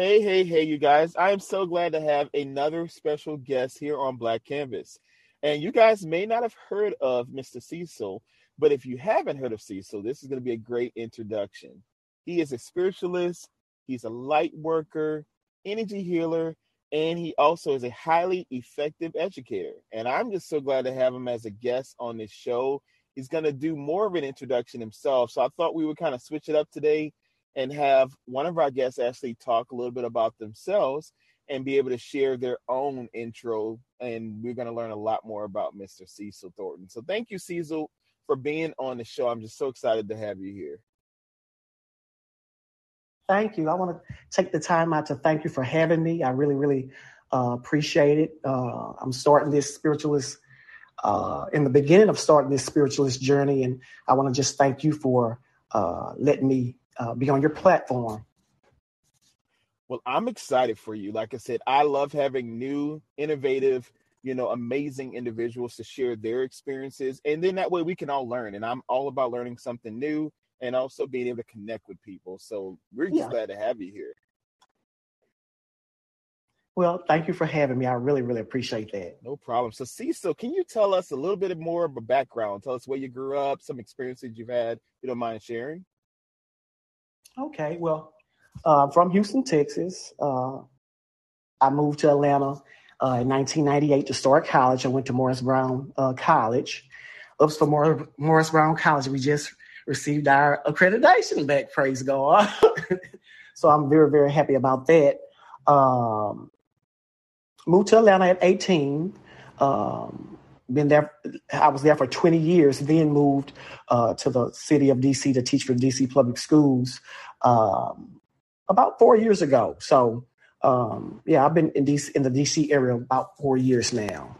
Hey, hey, hey, you guys. I am so glad to have another special guest here on Black Canvas. And you guys may not have heard of Mr. Cecil, but if you haven't heard of Cecil, this is going to be a great introduction. He is a spiritualist, he's a light worker, energy healer, and he also is a highly effective educator. And I'm just so glad to have him as a guest on this show. He's going to do more of an introduction himself. So I thought we would kind of switch it up today and have one of our guests actually talk a little bit about themselves and be able to share their own intro. And we're going to learn a lot more about Mr. Cecil Thornton. So thank you, Cecil, for being on the show. I'm just so excited to have you here. Thank you. I want to take the time out to thank you for having me. I really, really uh, appreciate it. Uh, I'm starting this spiritualist uh, in the beginning of starting this spiritualist journey, and I want to just thank you for uh, letting me uh, be on your platform. Well, I'm excited for you. Like I said, I love having new, innovative, you know, amazing individuals to share their experiences. And then that way we can all learn. And I'm all about learning something new and also being able to connect with people. So we're just yeah. glad to have you here. Well, thank you for having me. I really, really appreciate that. No problem. So, Cecil, can you tell us a little bit more of a background? Tell us where you grew up, some experiences you've had. You don't mind sharing? Okay. Well, uh, from Houston, Texas. Uh, I moved to Atlanta uh, in 1998 to start college. I went to Morris Brown uh, College. Ups for Mor- Morris Brown College. We just received our accreditation back, praise God. so I'm very, very happy about that. Um, moved to Atlanta at 18. Um, been there, I was there for 20 years, then moved uh, to the city of DC to teach for DC public schools um, about four years ago. So, um, yeah, I've been in DC, in the DC area about four years now.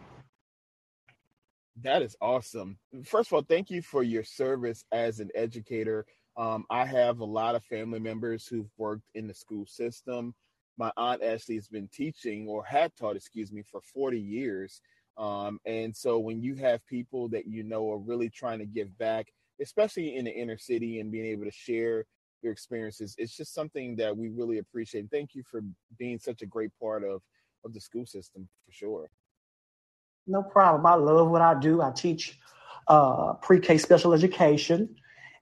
That is awesome. First of all, thank you for your service as an educator. Um, I have a lot of family members who've worked in the school system. My aunt Ashley has been teaching or had taught, excuse me, for 40 years. Um, and so when you have people that you know are really trying to give back, especially in the inner city and being able to share your experiences, it's just something that we really appreciate. Thank you for being such a great part of, of the school system for sure. No problem. I love what I do. I teach uh, pre-K special education,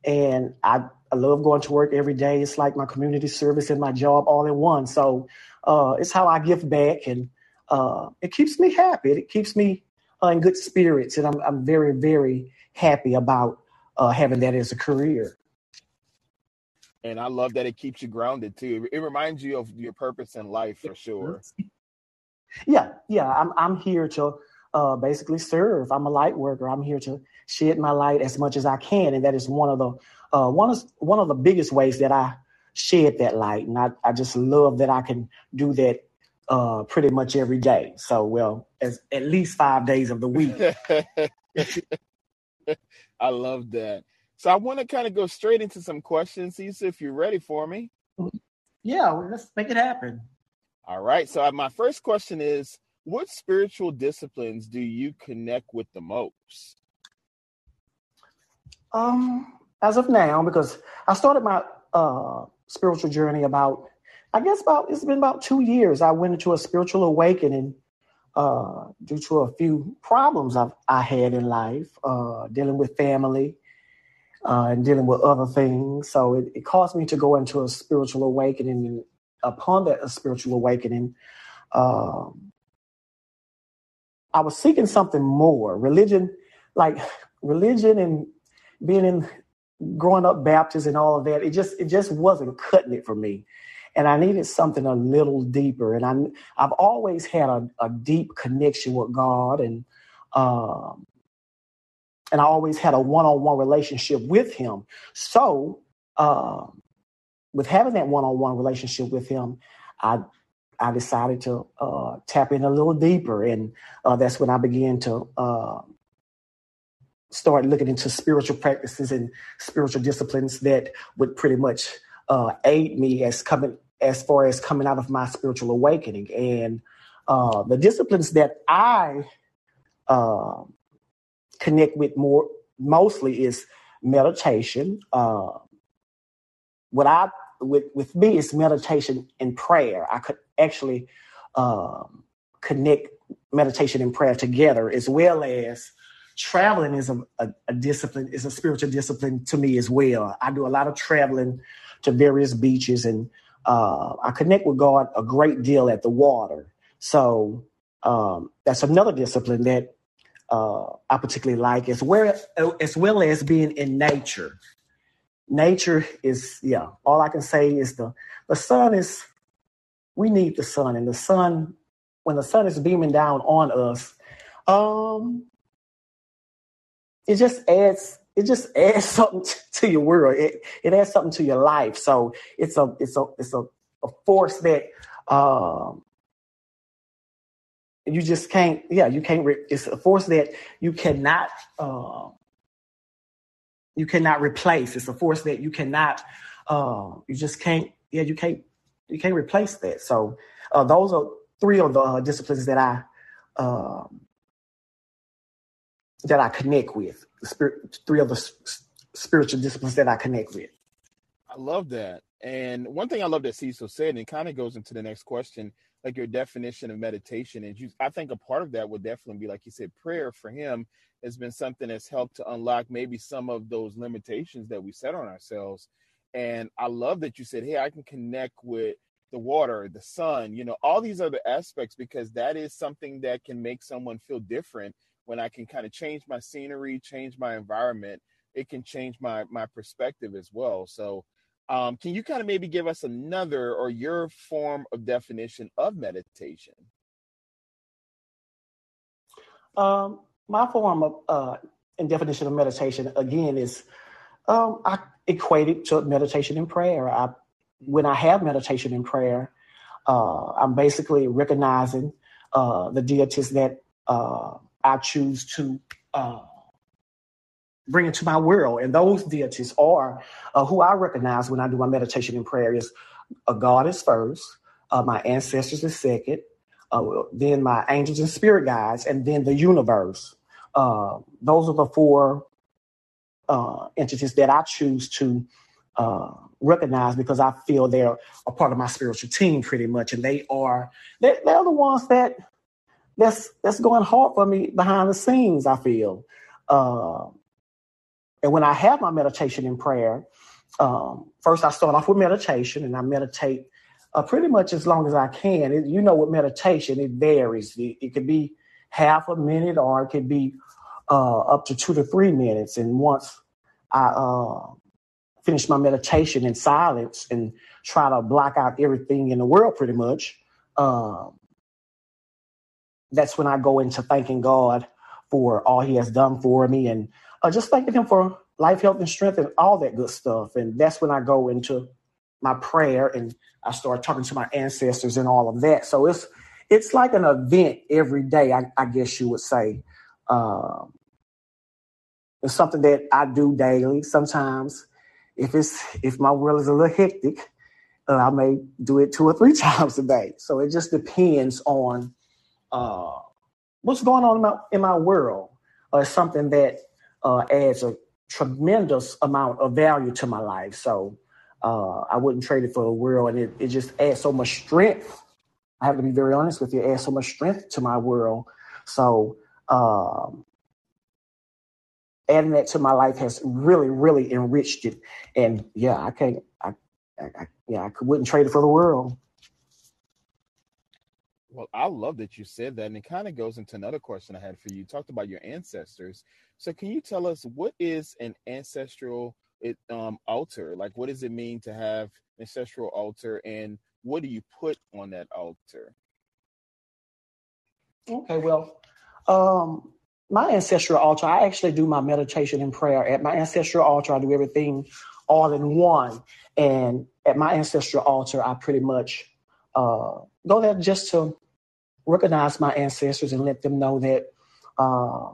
and I, I love going to work every day. It's like my community service and my job all in one. So uh, it's how I give back, and uh, it keeps me happy. It keeps me uh, in good spirits, and I'm, I'm very, very happy about uh, having that as a career. And I love that it keeps you grounded too. It reminds you of your purpose in life for sure. Yeah, yeah. I'm I'm here to uh, basically serve. I'm a light worker. I'm here to shed my light as much as I can, and that is one of the uh, one of one of the biggest ways that I shed that light. And I, I just love that I can do that uh, pretty much every day. So, well, as at least five days of the week. I love that. So I want to kind of go straight into some questions, see if you're ready for me. Yeah, well, let's make it happen. All right. So my first question is what spiritual disciplines do you connect with the most? Um, as of now, because I started my uh, spiritual journey about, I guess about it's been about two years. I went into a spiritual awakening uh, due to a few problems I've, I had in life, uh, dealing with family uh, and dealing with other things. So it, it, caused me to go into a spiritual awakening. And upon that spiritual awakening, um, I was seeking something more. Religion, like religion and being in growing up Baptist and all of that, it just it just wasn't cutting it for me. And I needed something a little deeper. And I I've always had a, a deep connection with God and um and I always had a one-on-one relationship with him. So um with having that one-on-one relationship with him, I I decided to uh, tap in a little deeper, and uh, that's when I began to uh, start looking into spiritual practices and spiritual disciplines that would pretty much uh, aid me as coming as far as coming out of my spiritual awakening. And uh, the disciplines that I uh, connect with more mostly is meditation. what I with with me, is meditation and prayer. I could actually um, connect meditation and prayer together, as well as traveling is a, a, a, discipline, is a spiritual discipline to me as well. I do a lot of traveling to various beaches, and uh, I connect with God a great deal at the water. So um, that's another discipline that uh, I particularly like, as well as well as being in nature. Nature is yeah. All I can say is the the sun is. We need the sun, and the sun, when the sun is beaming down on us, um, it just adds it just adds something to your world. It it adds something to your life. So it's a it's a it's a, a force that um, you just can't. Yeah, you can't. Re- it's a force that you cannot. Uh, you cannot replace. It's a force that you cannot. Uh, you just can't. Yeah, you can't. You can't replace that. So uh, those are three of the uh, disciplines that I um, that I connect with. Spirit, three of the s- spiritual disciplines that I connect with. I love that. And one thing I love that Cecil said, and it kind of goes into the next question, like your definition of meditation. And you, I think a part of that would definitely be, like you said, prayer for him has been something that's helped to unlock maybe some of those limitations that we set on ourselves. And I love that you said, hey, I can connect with the water, the sun, you know, all these other aspects, because that is something that can make someone feel different when I can kind of change my scenery, change my environment, it can change my my perspective as well. So, um, can you kind of maybe give us another or your form of definition of meditation? Um, my form of uh, and definition of meditation again is um, I equate it to meditation and prayer. I when I have meditation and prayer, uh, I'm basically recognizing uh, the deities that uh, I choose to uh, bring into my world. And those deities are uh, who I recognize when I do my meditation and prayer is a God is first, uh, my ancestors is second, uh, then my angels and spirit guides, and then the universe. Uh, those are the four uh, entities that I choose to recognize because I feel they're a part of my spiritual team pretty much, and they are they're, they're the ones that that's that's going hard for me behind the scenes. I feel, uh, and when I have my meditation and prayer, um, first I start off with meditation, and I meditate uh, pretty much as long as I can. It, you know, with meditation, it varies. It, it could be half a minute, or it could be uh, up to two to three minutes. And once I uh, finish my meditation in silence and try to block out everything in the world, pretty much. Um, that's when I go into thanking God for all He has done for me and uh, just thanking Him for life, health, and strength and all that good stuff. And that's when I go into my prayer and I start talking to my ancestors and all of that. So it's it's like an event every day, I, I guess you would say. Um, it's something that I do daily. Sometimes, if it's if my world is a little hectic, uh, I may do it two or three times a day. So it just depends on uh, what's going on in my, in my world uh, something that uh, adds a tremendous amount of value to my life. So uh, I wouldn't trade it for the world. And it, it just adds so much strength. I have to be very honest with you, it adds so much strength to my world. So um, adding that to my life has really, really enriched it. And yeah, I can't, I, I, I yeah, I wouldn't trade it for the world. Well, I love that you said that. And it kind of goes into another question I had for you. You talked about your ancestors. So can you tell us what is an ancestral it, um, altar? Like, what does it mean to have ancestral altar and what do you put on that altar? Okay, well, um, my ancestral altar, I actually do my meditation and prayer at my ancestral altar. I do everything all in one. And at my ancestral altar, I pretty much uh, go there just to recognize my ancestors and let them know that uh,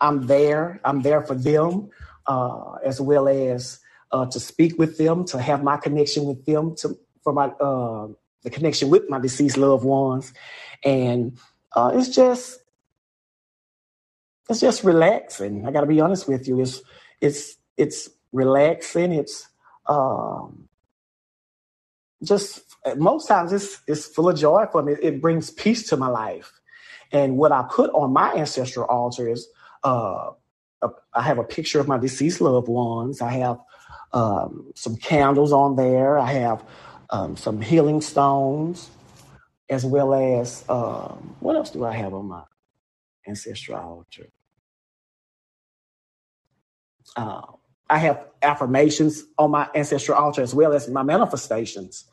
I'm there. I'm there for them, uh, as well as uh, to speak with them, to have my connection with them, to for my uh, the connection with my deceased loved ones, and uh, it's just it's just relaxing. I got to be honest with you. It's it's it's relaxing. It's um, just most times it's it's full of joy for me. It brings peace to my life. And what I put on my ancestral altar is uh, a, I have a picture of my deceased loved ones. I have um, some candles on there. I have um, some healing stones, as well as um, what else do I have on my ancestral altar? Uh, I have affirmations on my ancestral altar as well as my manifestations,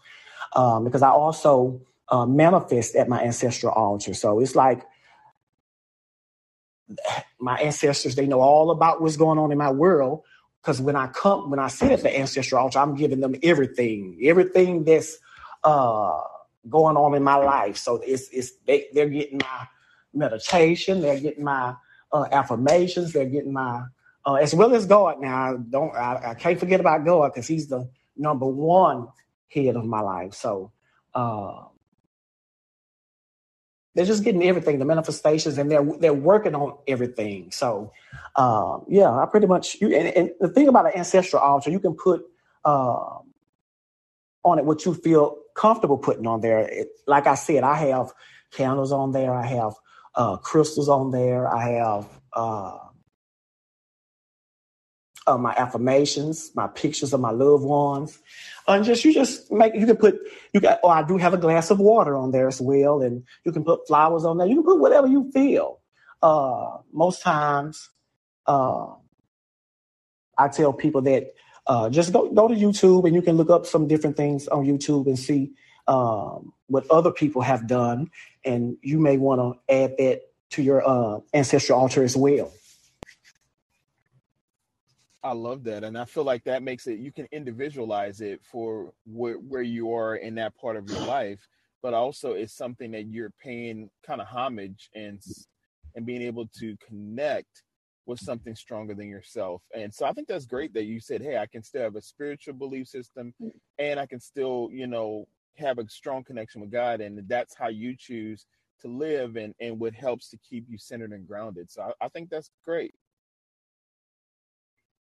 um, because I also uh, manifest at my ancestral altar. So it's like my ancestors, they know all about what's going on in my world. Because when I come, when I sit at the ancestral altar, I'm giving them everything, everything that's uh, going on in my life. So it's it's they, they're getting my meditation, they're getting my uh, affirmations, they're getting my uh, as well as God. Now, I don't I, I can't forget about God because He's the number one head of my life. So uh, they're just getting everything, the manifestations, and they're they're working on everything. So, uh, yeah, I pretty much. You, and, and, the thing about an ancestral altar, you can put uh, on it what you feel comfortable putting on there. It, like I said, I have candles on there. I have uh, crystals on there. I have uh, my affirmations, my pictures of my loved ones and just you just make you can put you got oh I do have a glass of water on there as well, and you can put flowers on there. You can put whatever you feel. Uh, most times, uh, I tell people that uh, just go go to YouTube and you can look up some different things on YouTube and see um, what other people have done, and you may want to add that to your uh, ancestral altar as well. I love that, and I feel like that makes it you can individualize it for where where you are in that part of your life, but also it's something that you're paying kind of homage and and being able to connect with something stronger than yourself. And so I think that's great that you said, "Hey, I can still have a spiritual belief system, mm. and I can still, you know, have a strong connection with God, and that's how you choose to live, and and what helps to keep you centered and grounded." So I, I think that's great.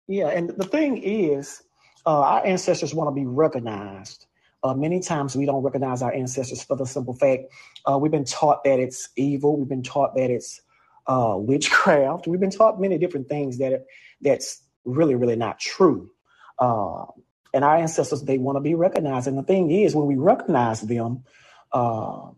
Yeah, and the thing is, uh, our ancestors want to be recognized. Uh, many times we don't recognize our ancestors for the simple fact uh, we've been taught that it's evil. We've been taught that it's uh, witchcraft. We've been taught many different things that that's really, really not true. Uh, and our ancestors, they want to be recognized. And the thing is, when we recognize them, uh,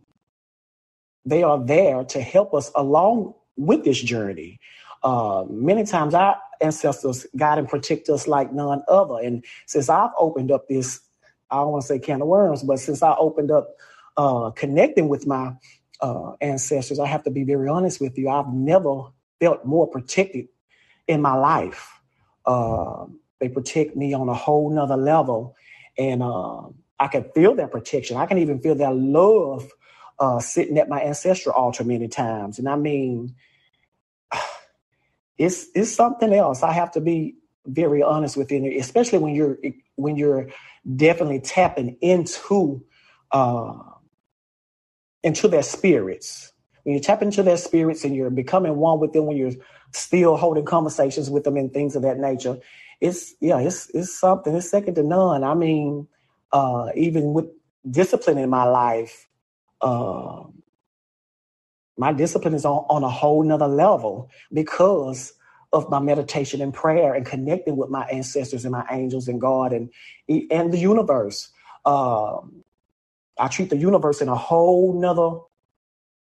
they are there to help us along with this journey. Uh, many times our ancestors guide and protect us like none other. And since I've opened up this, I don't want to say can of worms, but since I opened up uh, connecting with my uh, ancestors, I have to be very honest with you. I've never felt more protected in my life. Uh, they protect me on a whole nother level. And uh, I can feel that protection. I can even feel that love uh, sitting at my ancestral altar many times. And I mean, it's it's something else. I have to be very honest with you, especially when you're when you're definitely tapping into uh, into their spirits. When you tap into their spirits and you're becoming one with them, when you're still holding conversations with them and things of that nature, it's yeah, it's it's something. It's second to none. I mean, uh, even with discipline in my life, uh, my discipline is on, on a whole nother level because of my meditation and prayer and connecting with my ancestors and my angels and God and and the universe. Um, I treat the universe in a whole nother.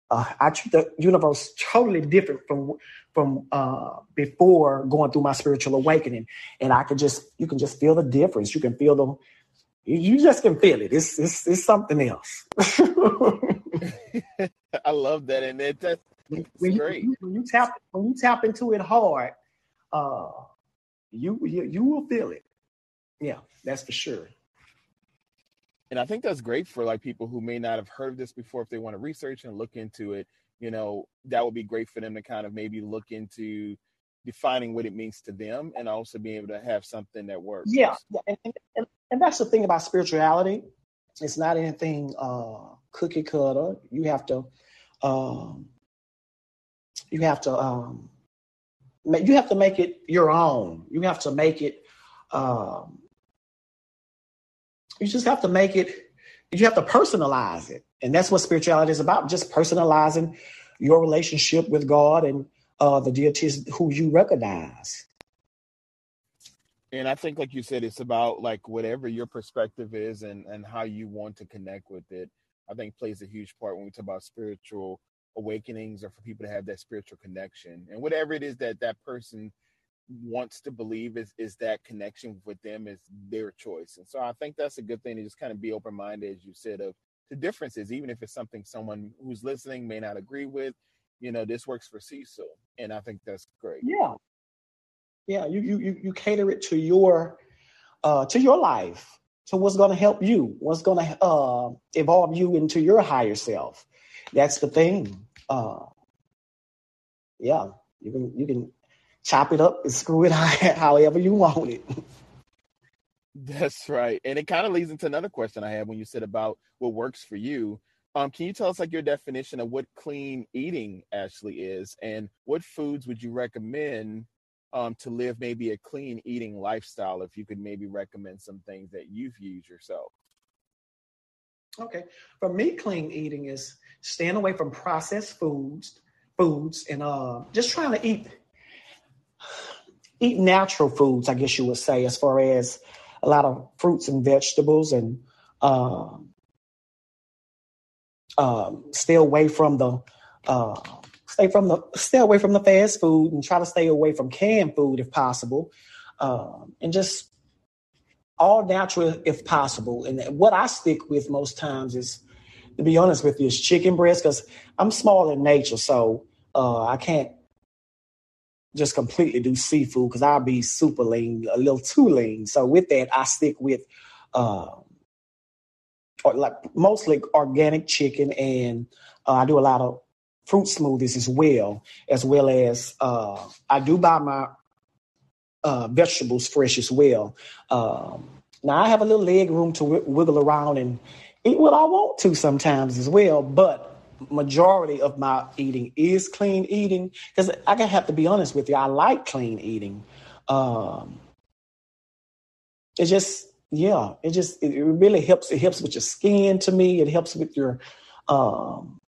Uh, I treat the universe totally different from from uh, before going through my spiritual awakening, and I can just you can just feel the difference. You can feel the you just can feel it. It's it's, it's something else. I love that, and it, that's when great. You, when you tap when you tap into it hard, uh, you, you you will feel it. Yeah, that's for sure. And I think that's great for like people who may not have heard of this before. If they want to research and look into it, you know, that would be great for them to kind of maybe look into defining what it means to them and also being able to have something that works. Yeah, and, and, and that's the thing about spirituality. It's not anything uh, cookie cutter. You have to um, you have to um, you have to make it your own. You have to make it um, you just have to make it. You have to personalize it, and that's what spirituality is about. Just personalizing your relationship with God and uh, the deities who you recognize. And I think, like you said, it's about like whatever your perspective is and and how you want to connect with it. I think plays a huge part when we talk about spiritual awakenings or for people to have that spiritual connection. And whatever it is that that person wants to believe is is that connection with them is their choice. And so i think that's a good thing to just kind of be open-minded as you said of the differences even if it's something someone who's listening may not agree with you know this works for cecil. And i think that's great. Yeah yeah you you you cater it to your uh to your life to what's going to help you what's going to uh evolve you into your higher self that's the thing. Uh, yeah, you can you can chop it up and screw it however you want it. That's right, and it kind of leads into another question I had when you said about what works for you. Um, can you tell us like your definition of what clean eating actually is, and what foods would you recommend um, to live maybe a clean eating lifestyle? If you could maybe recommend some things that you've used yourself. Okay. For me, clean eating is staying away from processed foods, foods, and uh, just trying to eat eat natural foods. I guess you would say, as far as a lot of fruits and vegetables, and uh, stay away from the uh, stay from the stay away from the fast food, and try to stay away from canned food if possible, um, and just all natural if possible. And what I stick with most times is, to be honest with you, is chicken breast because I'm small in nature, so uh, I can't just completely do seafood because I'll be super lean, a little too lean. So with that, I stick with uh, or like mostly organic chicken, and uh, I do a lot of fruit smoothies as well, as well as uh, I do buy my uh, vegetables fresh as well. Um, now I have a little leg room to w- wiggle around and eat what I want to sometimes as well, but majority of my eating is clean eating because I can have to be honest with you. I like clean eating. Um, it just yeah, it just it really helps. It helps with your skin to me. It helps with your um,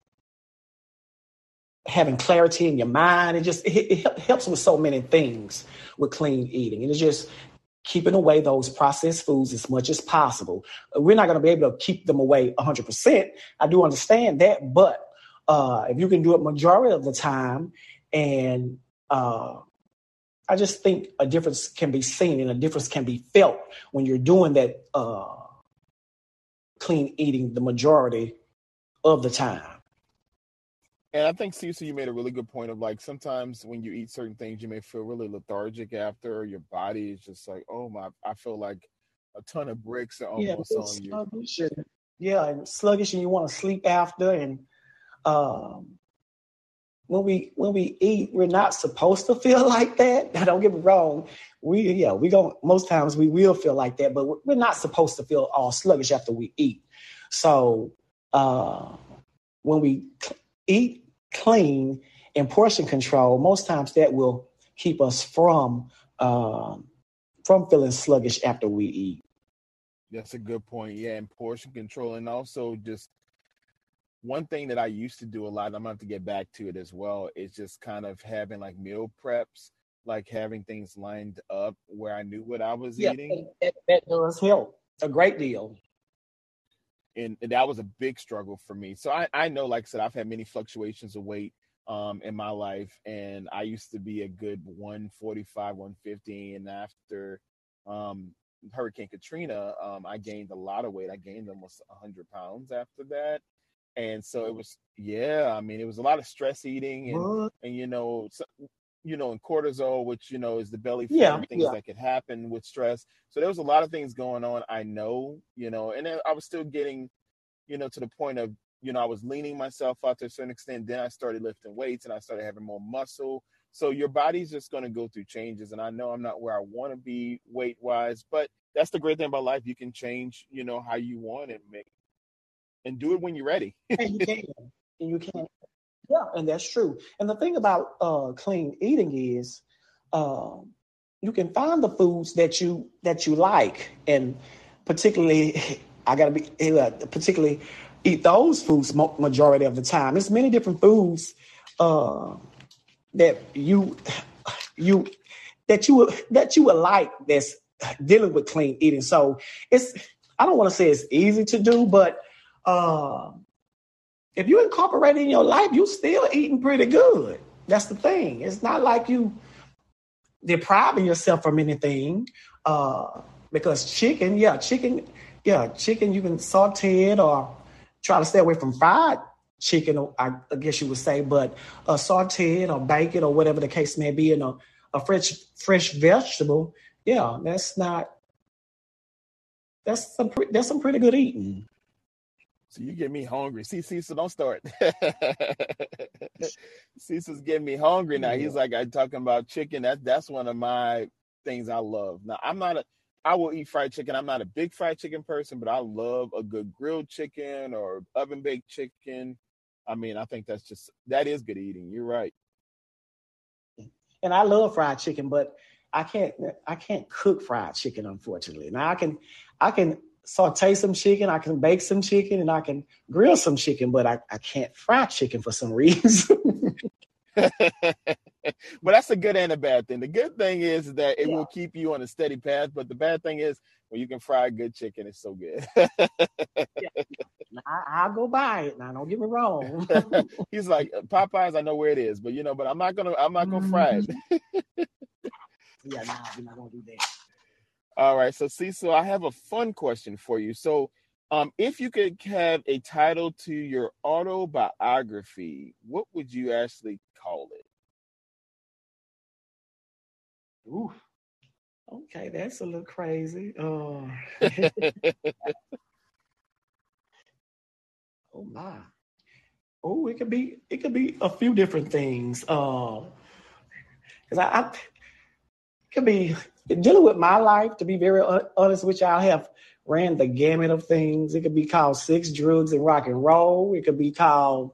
having clarity in your mind. It just it, it helps with so many things with clean eating. And it's just keeping away those processed foods as much as possible. We're not going to be able to keep them away 100%. I do understand that, but uh, if you can do it majority of the time, and uh, I just think a difference can be seen and a difference can be felt when you're doing that uh, clean eating the majority of the time. And I think Cecil, you made a really good point of like sometimes when you eat certain things, you may feel really lethargic after. Your body is just like, oh my, I feel like a ton of bricks are almost yeah, on you. And, yeah, and sluggish, and you want to sleep after. And um, when we when we eat, we're not supposed to feel like that. Now, don't get me wrong. We yeah, we don't. Most times we will feel like that, but we're not supposed to feel all sluggish after we eat. So uh, when we eat clean and portion control, most times that will keep us from um, from feeling sluggish after we eat. That's a good point. Yeah, and portion control, and also just one thing that I used to do a lot. I'm gonna have to get back to it as well. Is just kind of having like meal preps, like having things lined up where I knew what I was yeah, eating. That, that does help a great deal and, and that was a big struggle for me. So I, I know, like I said, I've had many fluctuations of weight um, in my life, and I used to be a good 145, 150, and after um, Hurricane Katrina, um, I gained a lot of weight. I gained almost 100 pounds after that. And so it was, yeah, I mean, it was a lot of stress eating and, and you know, so, you know, and cortisol, which you know is the belly yeah, things yeah. that could happen with stress. So there was a lot of things going on. I know, you know, and I was still getting, you know, to the point of, you know, I was leaning myself out to a certain extent. Then I started lifting weights and I started having more muscle. So your body's just going to go through changes. And I know I'm not where I want to be weight wise, but that's the great thing about life. You can change, you know, how you want and make and do it when you're ready. and you can. And you can. Yeah, and that's true. And the thing about uh, clean eating is um, you can find the foods that you that you like, and particularly, I gotta be uh, particularly eat those foods majority of the time. There's many different foods uh, that you you that you that you would like that's dealing with clean eating. So it's I don't want to say it's easy to do, but uh, if you incorporate in your life, you still eating pretty good. That's the thing. It's not like you depriving yourself from anything. Uh, because chicken, yeah, chicken, yeah, chicken you can saute it or try to stay away from fried chicken, I, guess you would say, but uh, saute it or bake it or whatever the case may be in a, a fresh fresh vegetable, yeah, that's not that's some that's some pretty good eating. So you get me hungry. See, Cecil, don't start. Cecil's getting me hungry now. He's like, I'm talking about chicken. That's that's one of my things I love. Now I'm not a I will eat fried chicken. I'm not a big fried chicken person, but I love a good grilled chicken or oven baked chicken. I mean, I think that's just that is good eating. You're right. And I love fried chicken, but I can't I can't cook fried chicken, unfortunately. Now I can I can saute some chicken, I can bake some chicken, and I can grill some chicken, but I, I can't fry chicken for some reason. but that's a good and a bad thing. The good thing is that it yeah. will keep you on a steady path. But the bad thing is when you can fry good chicken, it's so good. yeah. I, will go buy it. Now, don't get me wrong. He's like Popeyes. I know where it is, but you know, but I'm not gonna. I'm not gonna fry it. Mm-hmm. yeah, no, we're not gonna do that. All right. So, Cecil, I have a fun question for you. So, um, if you could have a title to your autobiography, what would you actually call it? Ooh, okay, that's a little crazy. Uh, oh my. Oh, it could be it could be a few different things. Uh, cause I, I it could be dealing with my life. To be very honest with you, I have ran the gamut of things. It could be called Sex, Drugs, and Rock and Roll. It could be called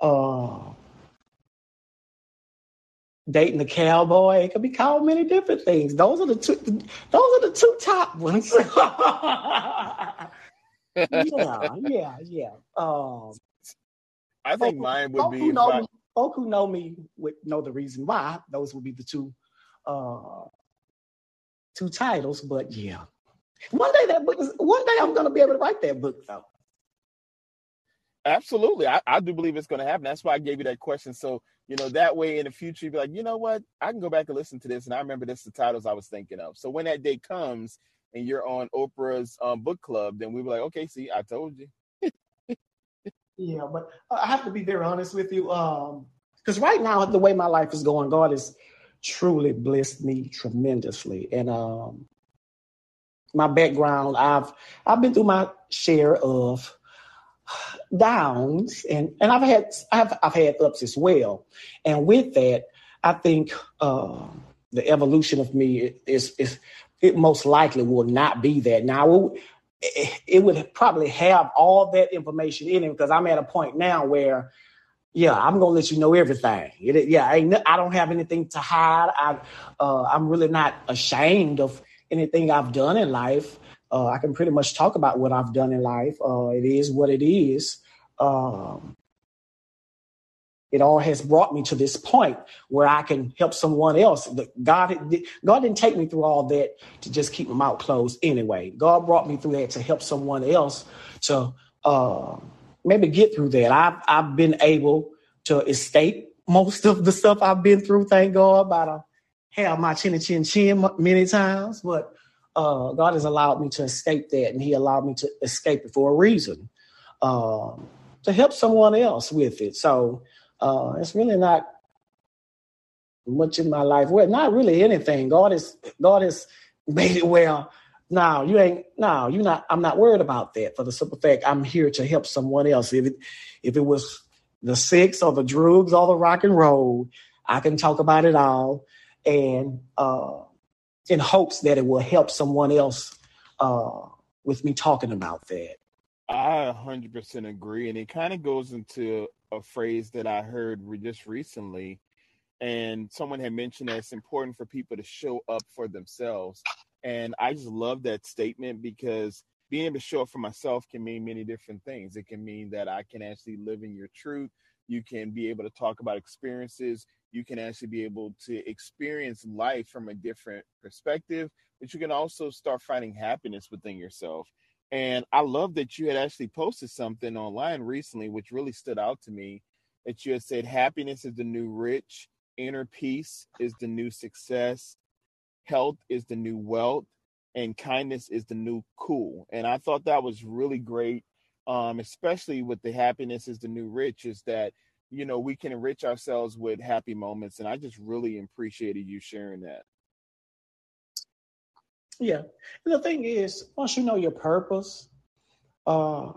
uh, Dating the Cowboy. It could be called many different things. Those are the two. Those are the two top ones. yeah, yeah, yeah. Um, I think folk, mine would folk be. Who know me, folk who know me would know the reason why. Those would be the two, uh, two titles. But yeah, one day that book is. One day I'm going to be able to write that book though. Absolutely, I, I do believe it's going to happen. That's why I gave you that question. So you know that way in the future, you'd be like, you know what, I can go back and listen to this, and I remember this the titles I was thinking of. So when that day comes and you're on Oprah's um, book club, then we be like, okay, see, I told you. yeah, but I have to be very honest with you, Um, because right now the way my life is going, God has truly blessed me tremendously, and um, my background, I've I've been through my share of downs and and I've had I've I've had ups as well. And with that, I think uh, the evolution of me is is it most likely will not be that. Now it, it would probably have all that information in it because I'm at a point now where yeah, I'm gonna let you know everything. It, yeah, I, I don't have anything to hide. I, uh, I'm really not ashamed of anything I've done in life. Uh, I can pretty much talk about what I've done in life. Uh, it is what it is. Um, it all has brought me to this point where I can help someone else. God, God didn't take me through all that to just keep my mouth closed anyway. God brought me through that to help someone else to uh, maybe get through that. I've I've been able to escape most of the stuff I've been through. Thank God, about a have my chin chin chin many times, but uh, God has allowed me to escape that, and He allowed me to escape it for a reason, uh, to help someone else with it. So uh, it's really not much in my life. Well, not really anything. God is God has made it well. Now you ain't. No, you not. I'm not worried about that. For the simple fact, I'm here to help someone else. If it if it was the sex or the drugs or the rock and roll, I can talk about it all and uh, in hopes that it will help someone else uh, with me talking about that. I 100% agree. And it kind of goes into a phrase that I heard just recently. And someone had mentioned that it's important for people to show up for themselves. And I just love that statement because being able to show up for myself can mean many different things. It can mean that I can actually live in your truth. You can be able to talk about experiences. You can actually be able to experience life from a different perspective, but you can also start finding happiness within yourself. And I love that you had actually posted something online recently, which really stood out to me. That you had said, happiness is the new rich, inner peace is the new success, health is the new wealth, and kindness is the new cool. And I thought that was really great, um, especially with the happiness is the new rich, is that, you know, we can enrich ourselves with happy moments. And I just really appreciated you sharing that. Yeah. And the thing is, once you know your purpose, uh,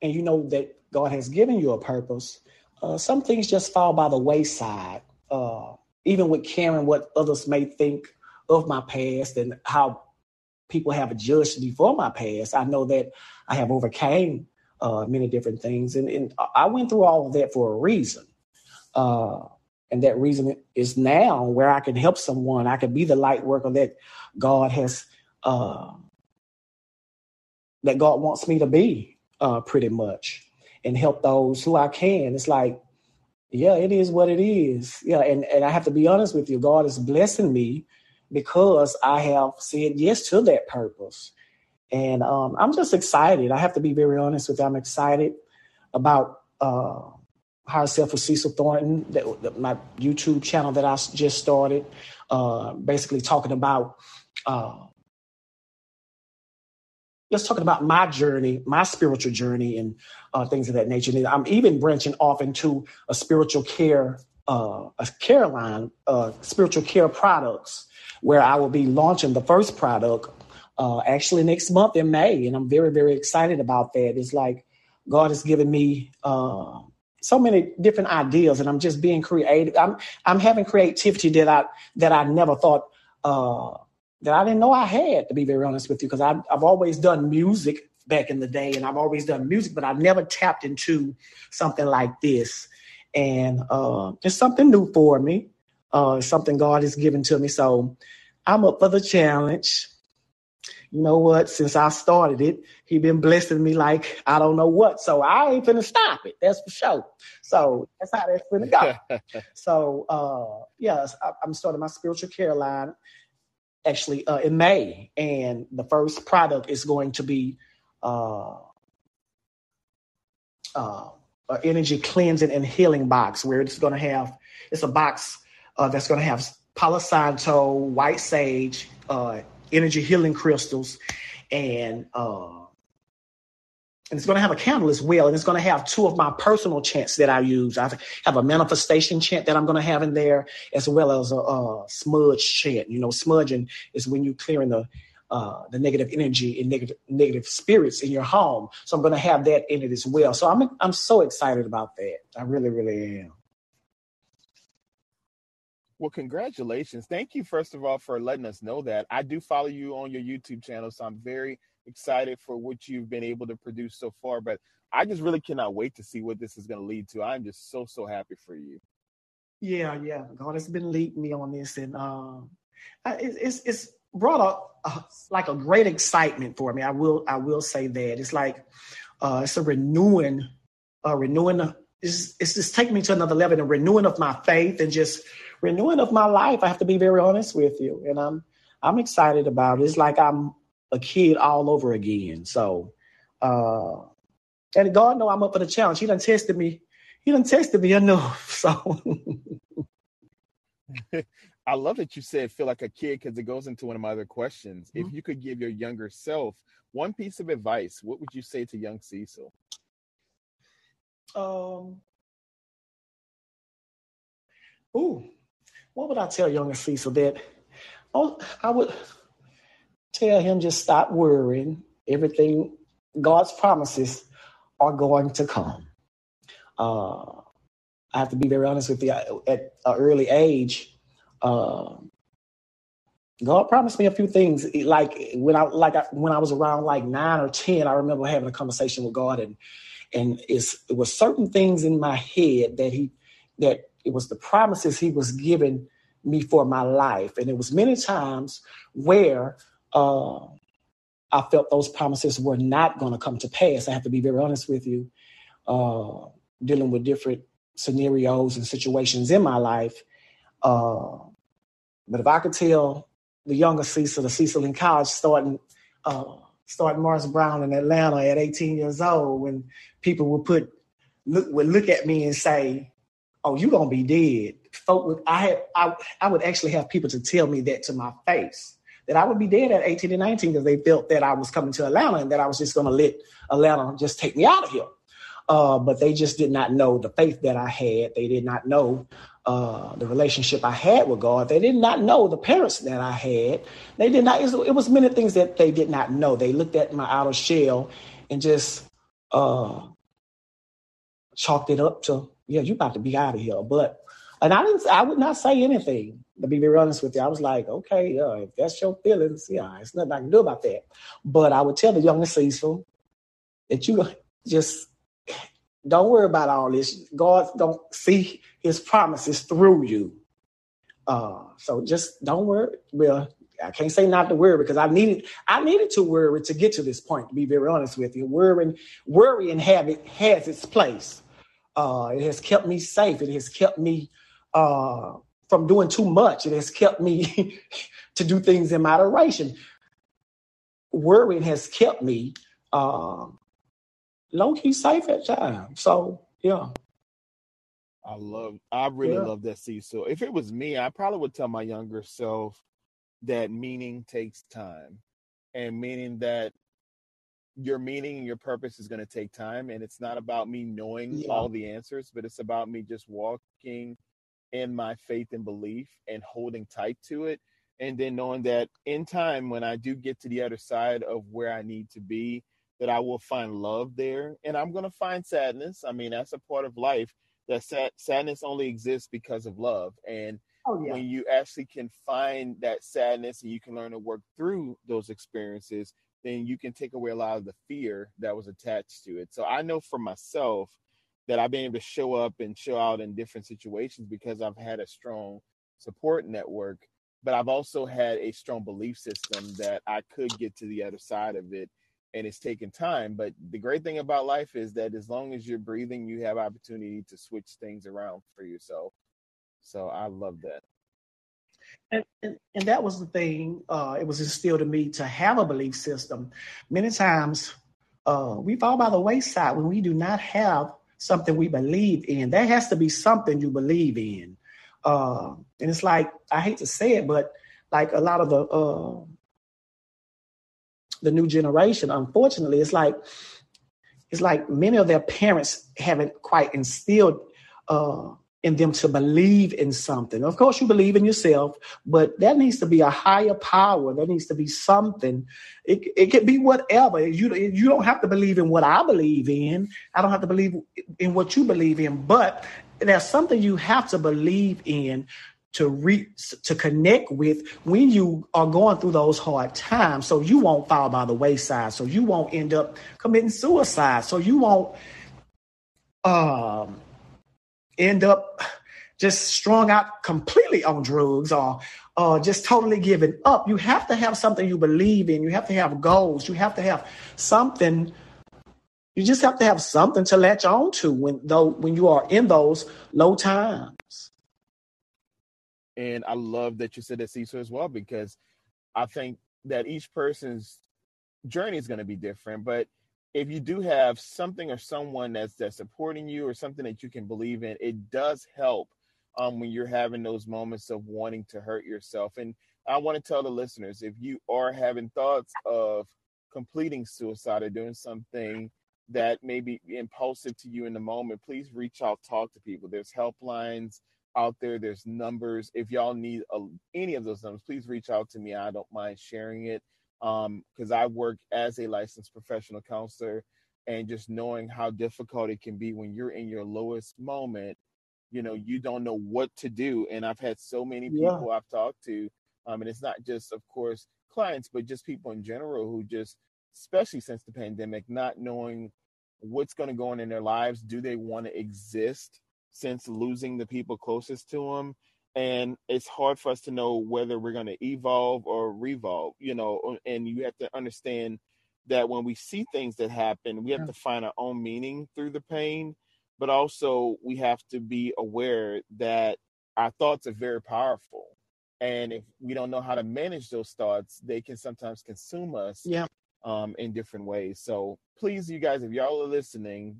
and you know that God has given you a purpose, uh, some things just fall by the wayside. Uh, even with caring what others may think of my past and how people have judged me for my past, I know that I have overcame uh, many different things, and, and, I went through all of that for a reason. Uh, and that reason is now where I can help someone. I can be the light worker that God has uh, that God wants me to be, uh, pretty much, and help those who I can. It's like, yeah, it is what it is. Yeah, and and I have to be honest with you. God is blessing me because I have said yes to that purpose, and um, I'm just excited. I have to be very honest with you. I'm excited about. Uh, Higher Self with Cecil Thornton, that, that, my YouTube channel that I just started, uh, basically talking about uh, just talking about my journey, my spiritual journey, and uh, things of that nature. And I'm even branching off into a spiritual care, uh, a care line, uh, spiritual care products, where I will be launching the first product uh, actually next month in May, and I'm very, very excited about that. It's like God has given me uh, so many different ideas, and I'm just being creative. I'm I'm having creativity that I that I never thought uh, that I didn't know I had, to be very honest with you, because I've, I've always done music back in the day and I've always done music, but I've never tapped into something like this. And uh, it's something new for me, uh, something God has given to me. So I'm up for the challenge. You know what? Since I started it, he been blessing me like I don't know what. So I ain't finna stop it. That's for sure. So that's how that's gonna go. so uh yes, I, I'm starting my spiritual care line actually uh, in May, and the first product is going to be uh, uh, an energy cleansing and healing box, where it's going to have it's a box uh, that's going to have Palo Santo, white sage, uh, energy healing crystals, and uh, and it's going to have a candle as well. And it's going to have two of my personal chants that I use. I have a manifestation chant that I'm going to have in there, as well as a, a smudge chant. You know, smudging is when you're clearing the uh, the negative energy and negative negative spirits in your home. So I'm going to have that in it as well. So I'm I'm so excited about that. I really, really am. Well, congratulations. Thank you, first of all, for letting us know that. I do follow you on your YouTube channel, so I'm very excited for what you've been able to produce so far. But I just really cannot wait to see what this is going to lead to. I'm just so so happy for you. Yeah, yeah. God has been leading me on this, and um, it's it's brought up uh, like a great excitement for me. I will I will say that it's like uh, it's a renewing, uh, renewing. It's, it's just taking me to another level, and renewing of my faith, and just renewing of my life. I have to be very honest with you, and I'm I'm excited about it. It's like I'm a kid all over again. So, uh, and God know I'm up for the challenge. He done tested me. He done tested me enough. So. I love that you said feel like a kid because it goes into one of my other questions. Mm-hmm. If you could give your younger self one piece of advice, what would you say to young Cecil? Um. Ooh, what would I tell younger Cecil that? Oh, I would tell him just stop worrying. Everything, God's promises are going to come. Uh, I have to be very honest with you. At an early age, uh, God promised me a few things. Like when I like I, when I was around like nine or ten, I remember having a conversation with God, and and it's, it was certain things in my head that he that it was the promises He was giving me for my life, and it was many times where uh, I felt those promises were not going to come to pass. I have to be very honest with you. Uh, dealing with different scenarios and situations in my life. Uh, but if I could tell the younger Cecil, the Cecil in college, starting uh, starting Morris Brown in Atlanta at 18 years old, when people would put look would look at me and say, "Oh, you're gonna be dead." Folk, would, I had I, I would actually have people to tell me that to my face that I would be dead at 18 and 19 because they felt that I was coming to Atlanta and that I was just gonna let Atlanta just take me out of here. Uh, but they just did not know the faith that I had. They did not know uh, the relationship I had with God. They did not know the parents that I had. They did not. It was many things that they did not know. They looked at my outer shell and just uh, chalked it up to, yeah, you about to be out of here. But and I didn't. I would not say anything. To be very honest with you, I was like, okay, uh, if that's your feelings, yeah, it's nothing I can do about that. But I would tell the younger Cecil that you just don't worry about all this. God don't see his promises through you. Uh, so just don't worry. Well, I can't say not to worry because I needed I needed to worry to get to this point, to be very honest with you. Worrying, worrying have it has its place. Uh, it has kept me safe. It has kept me uh, from doing too much. It has kept me to do things in moderation. Worrying has kept me uh, low key safe at times. So yeah. I love I really yeah. love that. So if it was me, I probably would tell my younger self that meaning takes time. And meaning that your meaning and your purpose is going to take time and it's not about me knowing yeah. all the answers but it's about me just walking in my faith and belief and holding tight to it and then knowing that in time when i do get to the other side of where i need to be that I will find love there and I'm going to find sadness. I mean, that's a part of life. That sad- sadness only exists because of love. And oh, yeah. when you actually can find that sadness and you can learn to work through those experiences, then you can take away a lot of the fear that was attached to it. So I know for myself that I've been able to show up and show out in different situations because I've had a strong support network, but I've also had a strong belief system that I could get to the other side of it and it's taking time. But the great thing about life is that as long as you're breathing, you have opportunity to switch things around for yourself. So I love that. And, and, and that was the thing. Uh, it was instilled in me to have a belief system. Many times uh, we fall by the wayside when we do not have something we believe in. There has to be something you believe in. Uh, and it's like, I hate to say it, but like a lot of the uh, the new generation, unfortunately, it's like it's like many of their parents haven't quite instilled uh, in them to believe in something. Of course, you believe in yourself, but there needs to be a higher power. There needs to be something. It, it could be whatever. You you don't have to believe in what I believe in. I don't have to believe in what you believe in, but there's something you have to believe in to reach to connect with when you are going through those hard times so you won't fall by the wayside so you won't end up committing suicide so you won't um end up just strung out completely on drugs or uh, just totally giving up. You have to have something you believe in. You have to have goals. You have to have something. You just have to have something to latch on to when though when you are in those low times. And I love that you said that Cecil as well, because I think that each person's journey is going to be different. But if you do have something or someone that's that's supporting you or something that you can believe in, it does help um, when you're having those moments of wanting to hurt yourself. And I want to tell the listeners if you are having thoughts of completing suicide or doing something that may be impulsive to you in the moment, please reach out, talk to people. There's helplines out there. There's numbers. If y'all need a, any of those numbers, please reach out to me. I don't mind sharing it because um, I work as a licensed professional counselor, and just knowing how difficult it can be when you're in your lowest moment, you know, you don't know what to do. And I've had so many people yeah. I've talked to, um, and it's not just, of course, clients, but just people in general who just, especially since the pandemic, not knowing what's going to go on in their lives. Do they want to exist? since losing the people closest to him. And it's hard for us to know whether we're going to evolve or revolve you know and you have to understand that when we see things that happen we have yeah. to find our own meaning through the pain but also we have to be aware that our thoughts are very powerful and if we don't know how to manage those thoughts they can sometimes consume us yeah um, in different ways so please you guys if y'all are listening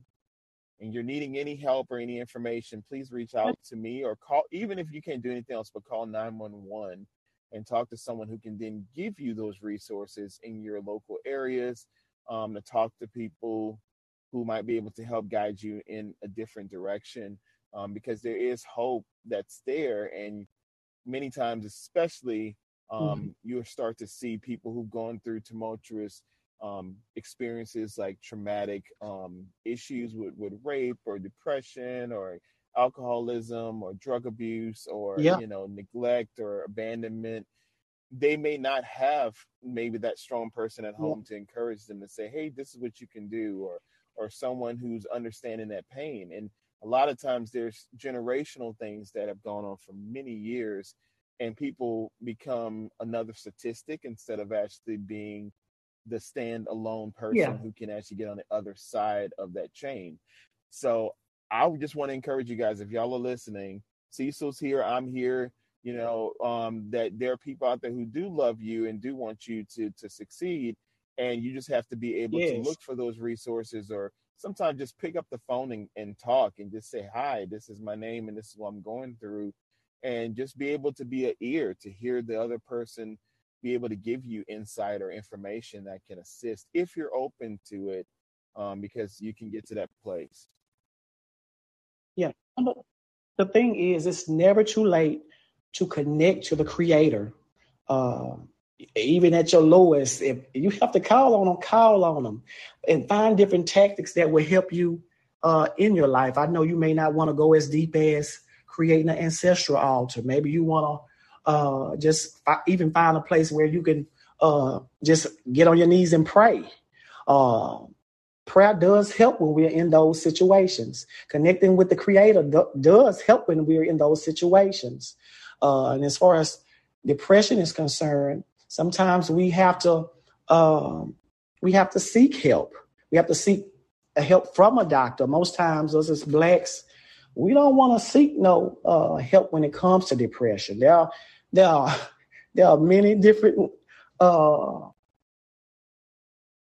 and you're needing any help or any information, please reach out to me or call, even if you can't do anything else, but call 911 and talk to someone who can then give you those resources in your local areas um, to talk to people who might be able to help guide you in a different direction um, because there is hope that's there. And many times, especially, um, mm-hmm. you'll start to see people who've gone through tumultuous um, experiences like traumatic um, issues with, with rape or depression or alcoholism or drug abuse or yeah. you know neglect or abandonment they may not have maybe that strong person at home yeah. to encourage them to say hey this is what you can do or or someone who's understanding that pain and a lot of times there's generational things that have gone on for many years and people become another statistic instead of actually being the stand alone person yeah. who can actually get on the other side of that chain. So I just want to encourage you guys if y'all are listening, Cecil's here, I'm here, you know, um, that there are people out there who do love you and do want you to to succeed. And you just have to be able yes. to look for those resources or sometimes just pick up the phone and, and talk and just say, Hi, this is my name and this is what I'm going through. And just be able to be an ear to hear the other person be able to give you insight or information that can assist if you're open to it, um, because you can get to that place. Yeah. The thing is, it's never too late to connect to the creator. Uh, even at your lowest, if you have to call on them, call on them and find different tactics that will help you uh, in your life. I know you may not want to go as deep as creating an ancestral altar. Maybe you want to uh, just even find a place where you can uh, just get on your knees and pray. Uh, prayer does help when we're in those situations. Connecting with the Creator do- does help when we're in those situations. Uh, and as far as depression is concerned, sometimes we have to um, we have to seek help. We have to seek help from a doctor. Most times, us as blacks, we don't want to seek no uh, help when it comes to depression. There are there are there are many different uh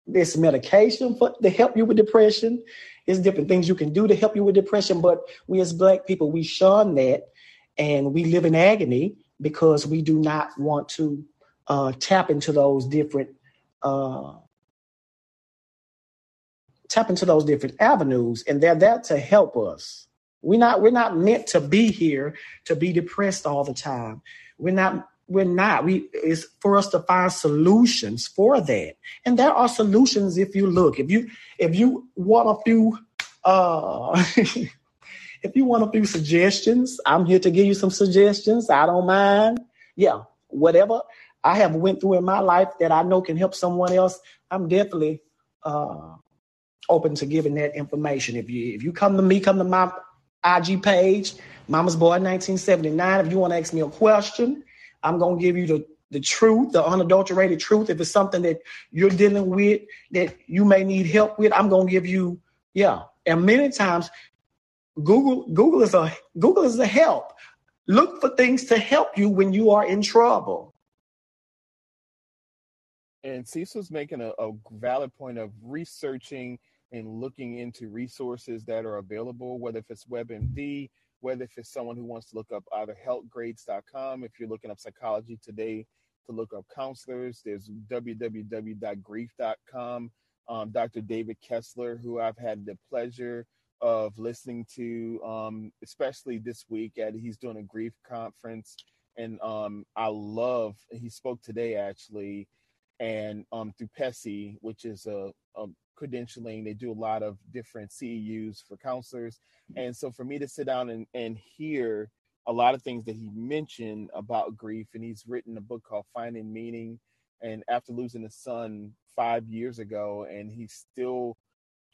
there's medication for to help you with depression. There's different things you can do to help you with depression, but we as black people we shun that and we live in agony because we do not want to uh, tap into those different uh, tap into those different avenues, and they're there to help us. We're not we're not meant to be here to be depressed all the time. We're not we're not. We it's for us to find solutions for that. And there are solutions if you look. If you if you want a few uh if you want a few suggestions, I'm here to give you some suggestions. I don't mind. Yeah, whatever I have went through in my life that I know can help someone else, I'm definitely uh open to giving that information. If you if you come to me, come to my IG page, Mama's Boy 1979. If you want to ask me a question, I'm going to give you the, the truth, the unadulterated truth. If it's something that you're dealing with that you may need help with, I'm going to give you, yeah. And many times, Google Google is a Google is a help. Look for things to help you when you are in trouble. And Cecil's making a, a valid point of researching and looking into resources that are available, whether if it's WebMD, whether if it's someone who wants to look up either healthgrades.com, if you're looking up psychology today to look up counselors, there's www.grief.com. Um, Dr. David Kessler, who I've had the pleasure of listening to, um, especially this week at he's doing a grief conference, and um, I love. He spoke today actually, and um, through PESI, which is a, a credentialing. They do a lot of different CEUs for counselors. And so for me to sit down and, and hear a lot of things that he mentioned about grief, and he's written a book called Finding Meaning. And after losing his son five years ago, and he's still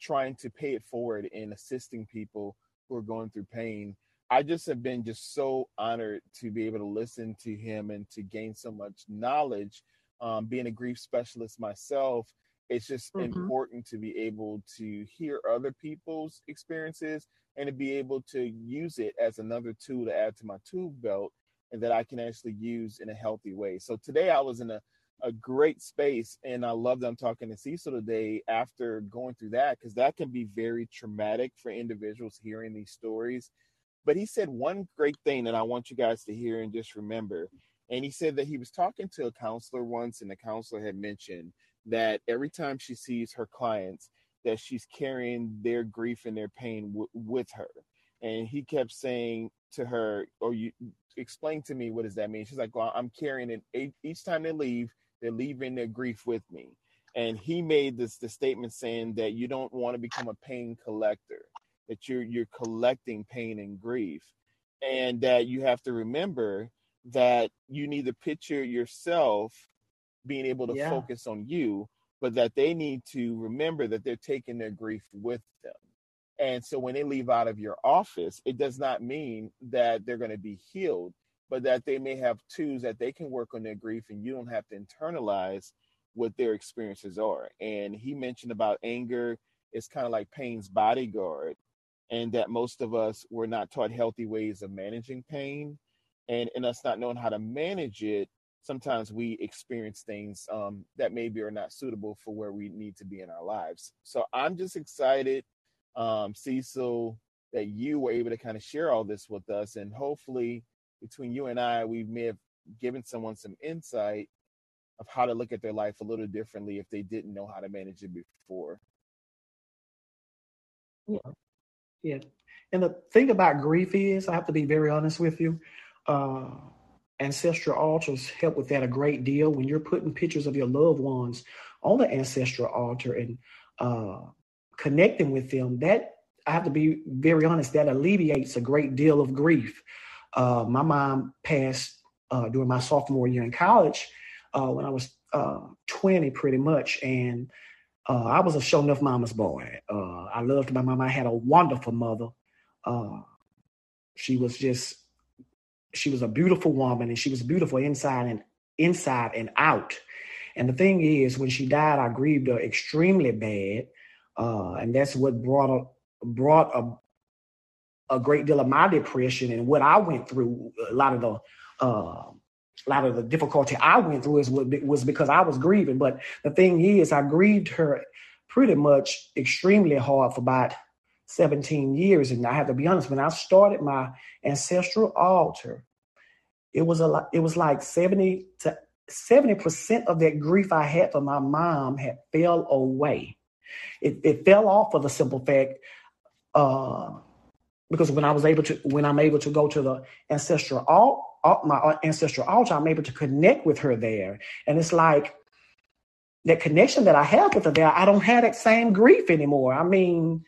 trying to pay it forward in assisting people who are going through pain. I just have been just so honored to be able to listen to him and to gain so much knowledge. Um, being a grief specialist myself, it's just mm-hmm. important to be able to hear other people's experiences and to be able to use it as another tool to add to my tool belt and that I can actually use in a healthy way. So today I was in a, a great space and I love that I'm talking to Cecil today after going through that because that can be very traumatic for individuals hearing these stories. But he said one great thing that I want you guys to hear and just remember. And he said that he was talking to a counselor once and the counselor had mentioned that every time she sees her clients, that she's carrying their grief and their pain w- with her. And he kept saying to her, or you explain to me, what does that mean? She's like, well, I'm carrying it each time they leave, they're leaving their grief with me. And he made this the statement saying that you don't want to become a pain collector, that you're you're collecting pain and grief. And that you have to remember that you need to picture yourself being able to yeah. focus on you, but that they need to remember that they're taking their grief with them. And so when they leave out of your office, it does not mean that they're going to be healed, but that they may have tools that they can work on their grief and you don't have to internalize what their experiences are. And he mentioned about anger is kind of like pain's bodyguard, and that most of us were not taught healthy ways of managing pain. And in us not knowing how to manage it, sometimes we experience things um, that maybe are not suitable for where we need to be in our lives. So I'm just excited, um, Cecil, that you were able to kind of share all this with us. And hopefully, between you and I, we may have given someone some insight of how to look at their life a little differently if they didn't know how to manage it before. Yeah. Yeah. And the thing about grief is, I have to be very honest with you. Uh, ancestral altars help with that a great deal. When you're putting pictures of your loved ones on the ancestral altar and uh, connecting with them, that I have to be very honest, that alleviates a great deal of grief. Uh, my mom passed uh, during my sophomore year in college uh, when I was uh, 20, pretty much, and uh, I was a show enough mama's boy. I loved my mom. I had a wonderful mother. she was just she was a beautiful woman and she was beautiful inside and inside and out. And the thing is, when she died, I grieved her extremely bad, uh, and that's what brought a brought a a great deal of my depression and what I went through. A lot of the uh, a lot of the difficulty I went through is was because I was grieving. But the thing is, I grieved her pretty much extremely hard for about 17 years. And I have to be honest, when I started my ancestral altar, it was a lot, it was like 70 to 70% of that grief I had for my mom had fell away. It, it fell off for the simple fact, uh, because when I was able to, when I'm able to go to the ancestral alt, my ancestral altar, I'm able to connect with her there. And it's like that connection that I have with her there, I don't have that same grief anymore. I mean,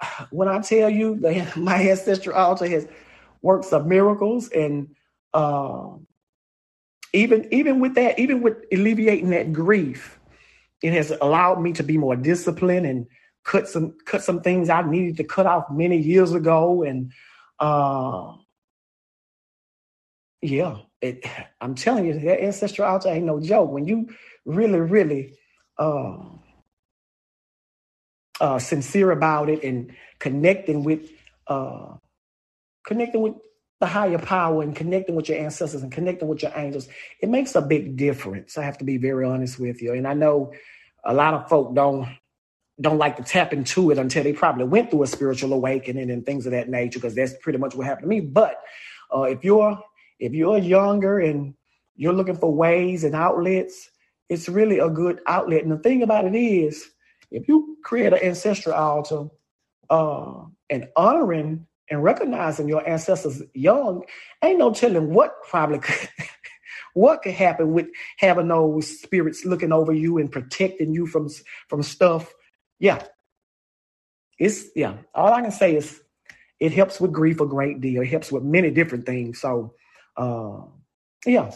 when I tell you that my ancestral altar has works of miracles and uh, even even with that, even with alleviating that grief, it has allowed me to be more disciplined and cut some cut some things I needed to cut off many years ago. And uh, yeah, it, I'm telling you, that ancestral altar ain't no joke. When you really, really uh, uh, sincere about it and connecting with uh, connecting with the higher power and connecting with your ancestors and connecting with your angels, it makes a big difference. I have to be very honest with you. And I know a lot of folk don't don't like to tap into it until they probably went through a spiritual awakening and things of that nature, because that's pretty much what happened to me. But uh, if you're if you're younger and you're looking for ways and outlets, it's really a good outlet. And the thing about it is, if you create an ancestral altar uh, and honoring and recognizing your ancestors young, ain't no telling what probably could, what could happen with having those spirits looking over you and protecting you from from stuff. Yeah, it's yeah. All I can say is it helps with grief a great deal. It helps with many different things. So, uh, yeah.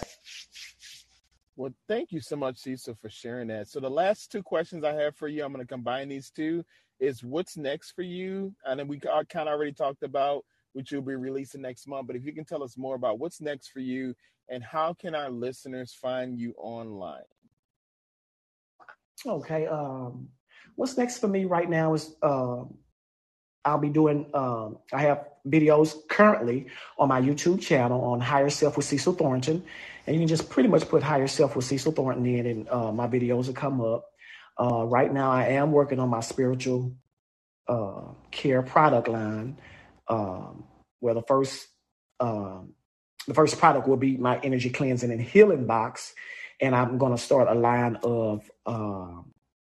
Well, thank you so much, Cecil, for sharing that. So the last two questions I have for you, I'm going to combine these two is what's next for you? And then we kind of already talked about which you'll be releasing next month. But if you can tell us more about what's next for you and how can our listeners find you online? Okay. Um, what's next for me right now is uh, I'll be doing, um, I have videos currently on my YouTube channel on Higher Self with Cecil Thornton. And you can just pretty much put Higher Self with Cecil Thornton in, and uh, my videos will come up. Uh, right now, I am working on my spiritual uh, care product line, um, where the first um, the first product will be my energy cleansing and healing box, and I'm going to start a line of uh,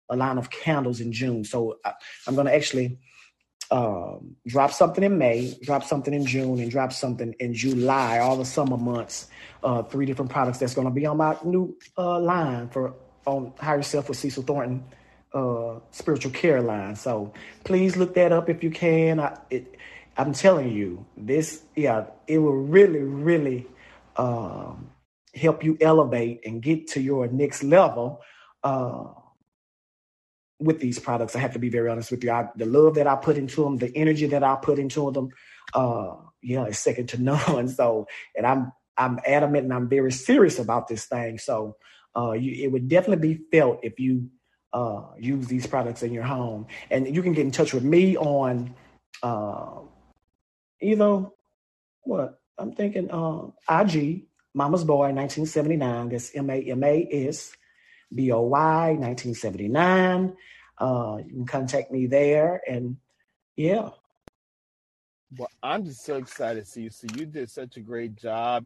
a line of candles in June. So I, am going to actually um, drop something in May, drop something in June, and drop something in July. All the summer months, uh, three different products that's going to be on my new uh, line for on Higher Self with Cecil Thornton uh, spiritual care line. So please look that up if you can. I, it, I'm telling you, this, yeah, it will really, really um, help you elevate and get to your next level uh, with these products. I have to be very honest with you. I, the love that I put into them, the energy that I put into them, uh, yeah, it's second to none. So, and I'm I'm adamant and I'm very serious about this thing. So, uh, you, it would definitely be felt if you uh, use these products in your home. And you can get in touch with me on uh, either what I'm thinking uh, IG, Mama's Boy 1979. That's M A M A S B O Y 1979. Uh, you can contact me there. And yeah. Well, I'm just so excited to see you. So you did such a great job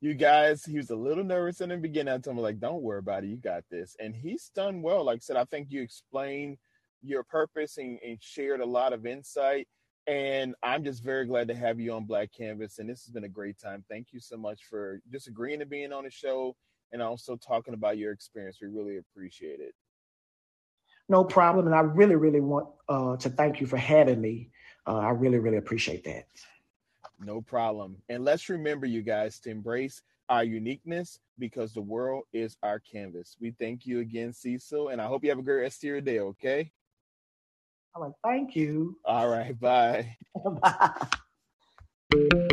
you guys, he was a little nervous in the beginning. I told him, like, don't worry about it. You got this. And he's done well. Like I said, I think you explained your purpose and, and shared a lot of insight. And I'm just very glad to have you on Black Canvas. And this has been a great time. Thank you so much for just agreeing to being on the show and also talking about your experience. We really appreciate it. No problem. And I really, really want uh, to thank you for having me. Uh, I really, really appreciate that. No problem. And let's remember, you guys, to embrace our uniqueness because the world is our canvas. We thank you again, Cecil, and I hope you have a great rest of your day, okay? All right. Thank you. All right. Bye. bye.